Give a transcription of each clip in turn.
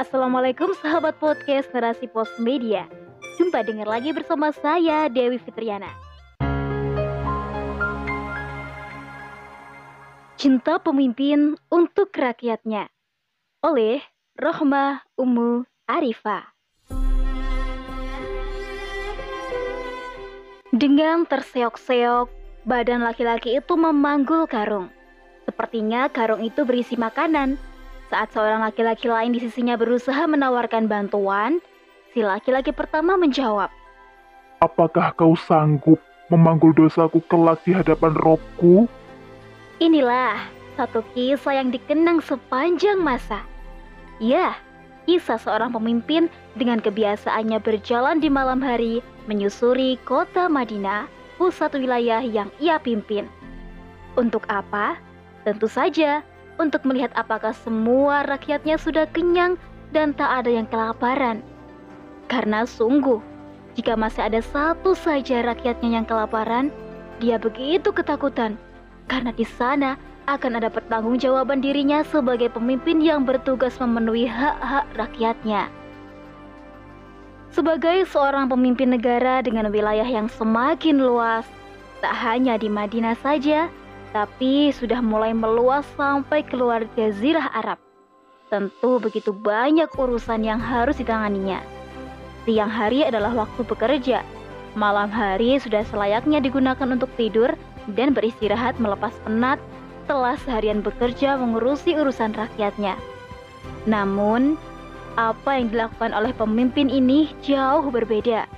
Assalamualaikum sahabat podcast Narasi Pos Media. Jumpa dengar lagi bersama saya Dewi Fitriana. Cinta Pemimpin untuk Rakyatnya oleh Rohmah Umu Arifah. Dengan terseok-seok, badan laki-laki itu memanggul karung. Sepertinya karung itu berisi makanan. Saat seorang laki-laki lain di sisinya berusaha menawarkan bantuan, si laki-laki pertama menjawab, Apakah kau sanggup memanggul dosaku kelak di hadapan robku? Inilah satu kisah yang dikenang sepanjang masa. Ya, kisah seorang pemimpin dengan kebiasaannya berjalan di malam hari menyusuri kota Madinah, pusat wilayah yang ia pimpin. Untuk apa? Tentu saja untuk melihat apakah semua rakyatnya sudah kenyang dan tak ada yang kelaparan. Karena sungguh, jika masih ada satu saja rakyatnya yang kelaparan, dia begitu ketakutan karena di sana akan ada pertanggungjawaban dirinya sebagai pemimpin yang bertugas memenuhi hak-hak rakyatnya. Sebagai seorang pemimpin negara dengan wilayah yang semakin luas, tak hanya di Madinah saja, tapi sudah mulai meluas sampai keluar Jazirah Arab. Tentu begitu banyak urusan yang harus ditanganinya. Siang hari adalah waktu bekerja, malam hari sudah selayaknya digunakan untuk tidur dan beristirahat melepas penat setelah seharian bekerja mengurusi urusan rakyatnya. Namun, apa yang dilakukan oleh pemimpin ini jauh berbeda.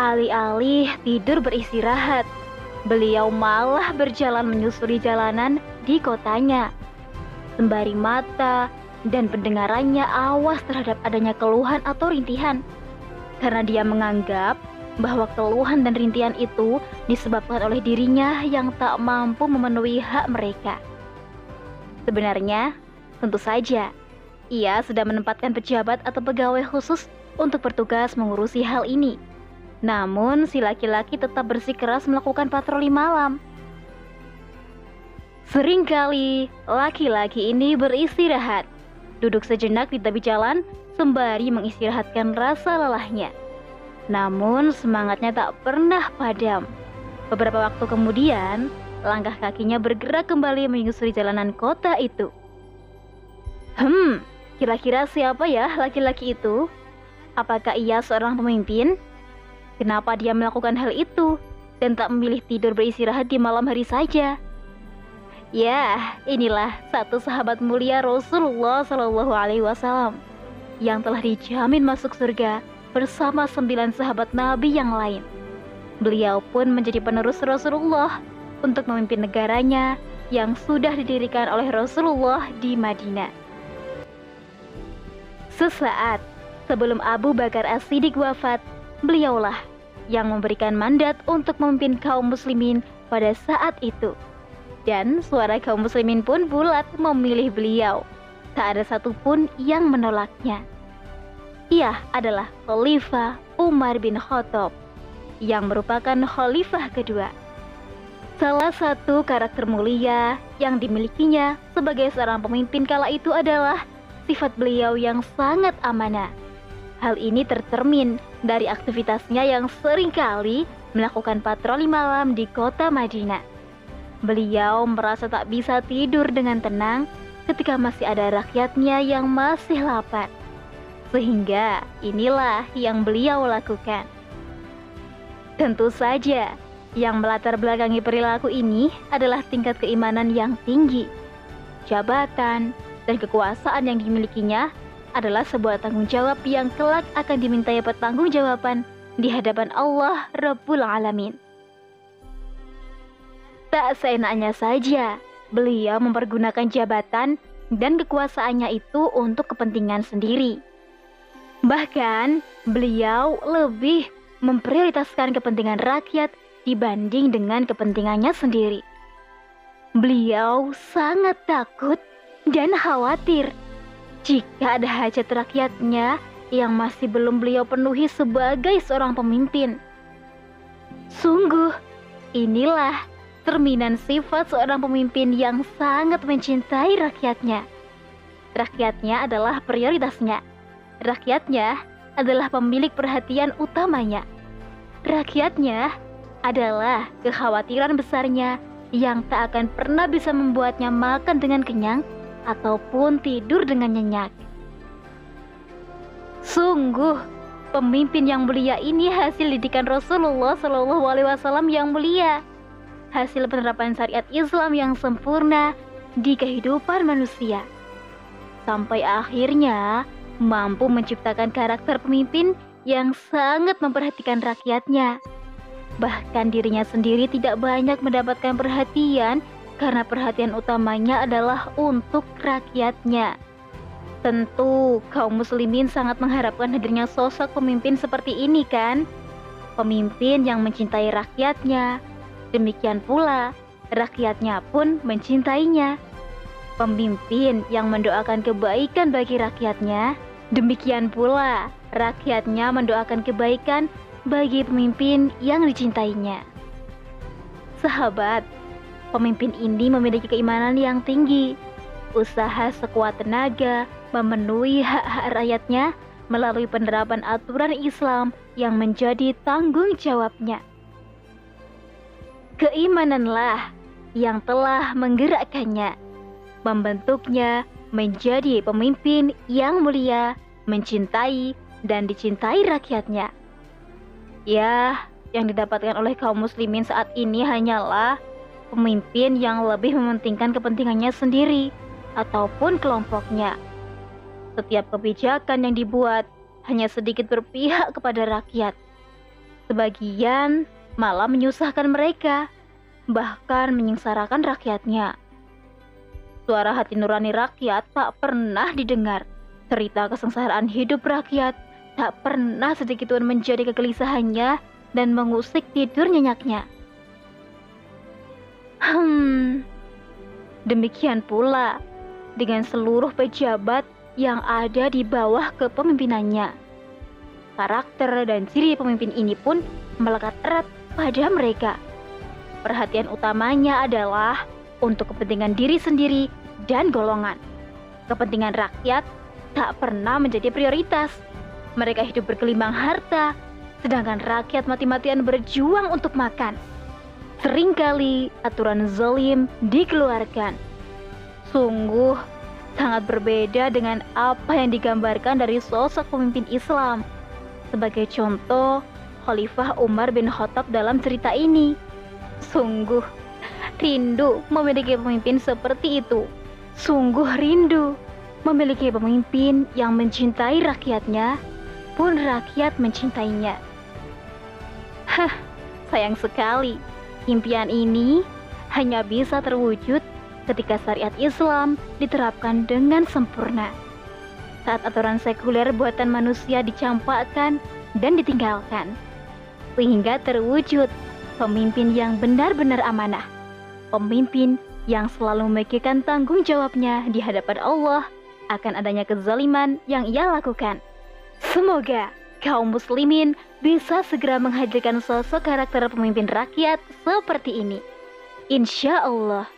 Alih-alih tidur beristirahat, beliau malah berjalan menyusuri jalanan di kotanya. Sembari mata dan pendengarannya awas terhadap adanya keluhan atau rintihan. Karena dia menganggap bahwa keluhan dan rintihan itu disebabkan oleh dirinya yang tak mampu memenuhi hak mereka. Sebenarnya, tentu saja, ia sudah menempatkan pejabat atau pegawai khusus untuk bertugas mengurusi hal ini. Namun, si laki-laki tetap bersikeras melakukan patroli malam. Seringkali, laki-laki ini beristirahat, duduk sejenak di tepi jalan sembari mengistirahatkan rasa lelahnya. Namun semangatnya tak pernah padam. Beberapa waktu kemudian, langkah kakinya bergerak kembali menyusuri jalanan kota itu. Hmm, kira-kira siapa ya laki-laki itu? Apakah ia seorang pemimpin? Kenapa dia melakukan hal itu dan tak memilih tidur beristirahat di malam hari saja? Ya, inilah satu sahabat mulia Rasulullah Shallallahu Alaihi Wasallam yang telah dijamin masuk surga bersama sembilan sahabat Nabi yang lain. Beliau pun menjadi penerus Rasulullah untuk memimpin negaranya yang sudah didirikan oleh Rasulullah di Madinah. Sesaat sebelum Abu Bakar As-Siddiq wafat, beliaulah yang memberikan mandat untuk memimpin kaum muslimin pada saat itu. Dan suara kaum muslimin pun bulat memilih beliau. Tak ada satupun yang menolaknya. Ia adalah Khalifah Umar bin Khattab yang merupakan khalifah kedua. Salah satu karakter mulia yang dimilikinya sebagai seorang pemimpin kala itu adalah sifat beliau yang sangat amanah. Hal ini tercermin dari aktivitasnya yang sering kali melakukan patroli malam di kota Madinah. Beliau merasa tak bisa tidur dengan tenang ketika masih ada rakyatnya yang masih lapar. Sehingga inilah yang beliau lakukan. Tentu saja, yang melatar belakangi perilaku ini adalah tingkat keimanan yang tinggi. Jabatan dan kekuasaan yang dimilikinya adalah sebuah tanggung jawab yang kelak akan dimintai pertanggungjawaban di hadapan Allah Rabbul Alamin. Tak seenaknya saja, beliau mempergunakan jabatan dan kekuasaannya itu untuk kepentingan sendiri. Bahkan, beliau lebih memprioritaskan kepentingan rakyat dibanding dengan kepentingannya sendiri. Beliau sangat takut dan khawatir jika ada hajat rakyatnya yang masih belum beliau penuhi sebagai seorang pemimpin. Sungguh, inilah cerminan sifat seorang pemimpin yang sangat mencintai rakyatnya. Rakyatnya adalah prioritasnya. Rakyatnya adalah pemilik perhatian utamanya. Rakyatnya adalah kekhawatiran besarnya yang tak akan pernah bisa membuatnya makan dengan kenyang ataupun tidur dengan nyenyak. Sungguh, pemimpin yang mulia ini hasil didikan Rasulullah Shallallahu Alaihi Wasallam yang mulia, hasil penerapan syariat Islam yang sempurna di kehidupan manusia sampai akhirnya mampu menciptakan karakter pemimpin yang sangat memperhatikan rakyatnya. Bahkan dirinya sendiri tidak banyak mendapatkan perhatian karena perhatian utamanya adalah untuk rakyatnya. Tentu kaum muslimin sangat mengharapkan hadirnya sosok pemimpin seperti ini kan? Pemimpin yang mencintai rakyatnya. Demikian pula rakyatnya pun mencintainya pemimpin yang mendoakan kebaikan bagi rakyatnya, demikian pula rakyatnya mendoakan kebaikan bagi pemimpin yang dicintainya. Sahabat, pemimpin ini memiliki keimanan yang tinggi, usaha sekuat tenaga memenuhi hak-hak rakyatnya melalui penerapan aturan Islam yang menjadi tanggung jawabnya. Keimananlah yang telah menggerakkannya membentuknya menjadi pemimpin yang mulia, mencintai dan dicintai rakyatnya. Ya, yang didapatkan oleh kaum muslimin saat ini hanyalah pemimpin yang lebih mementingkan kepentingannya sendiri ataupun kelompoknya. Setiap kebijakan yang dibuat hanya sedikit berpihak kepada rakyat. Sebagian malah menyusahkan mereka, bahkan menyengsarakan rakyatnya. Suara hati nurani rakyat tak pernah didengar. Cerita kesengsaraan hidup rakyat tak pernah sedikitpun menjadi kegelisahannya dan mengusik tidur nyenyaknya. Hmm, demikian pula dengan seluruh pejabat yang ada di bawah kepemimpinannya. Karakter dan ciri pemimpin ini pun melekat erat pada mereka. Perhatian utamanya adalah untuk kepentingan diri sendiri dan golongan. Kepentingan rakyat tak pernah menjadi prioritas. Mereka hidup berkelimbang harta, sedangkan rakyat mati-matian berjuang untuk makan. Seringkali aturan zalim dikeluarkan. Sungguh sangat berbeda dengan apa yang digambarkan dari sosok pemimpin Islam. Sebagai contoh, Khalifah Umar bin Khattab dalam cerita ini. Sungguh rindu memiliki pemimpin seperti itu. Sungguh rindu memiliki pemimpin yang mencintai rakyatnya, pun rakyat mencintainya. Hah, sayang sekali. Impian ini hanya bisa terwujud ketika syariat Islam diterapkan dengan sempurna. Saat aturan sekuler buatan manusia dicampakkan dan ditinggalkan, sehingga terwujud pemimpin yang benar-benar amanah pemimpin yang selalu memikirkan tanggung jawabnya di hadapan Allah akan adanya kezaliman yang ia lakukan. Semoga kaum muslimin bisa segera menghadirkan sosok karakter pemimpin rakyat seperti ini. Insya Allah.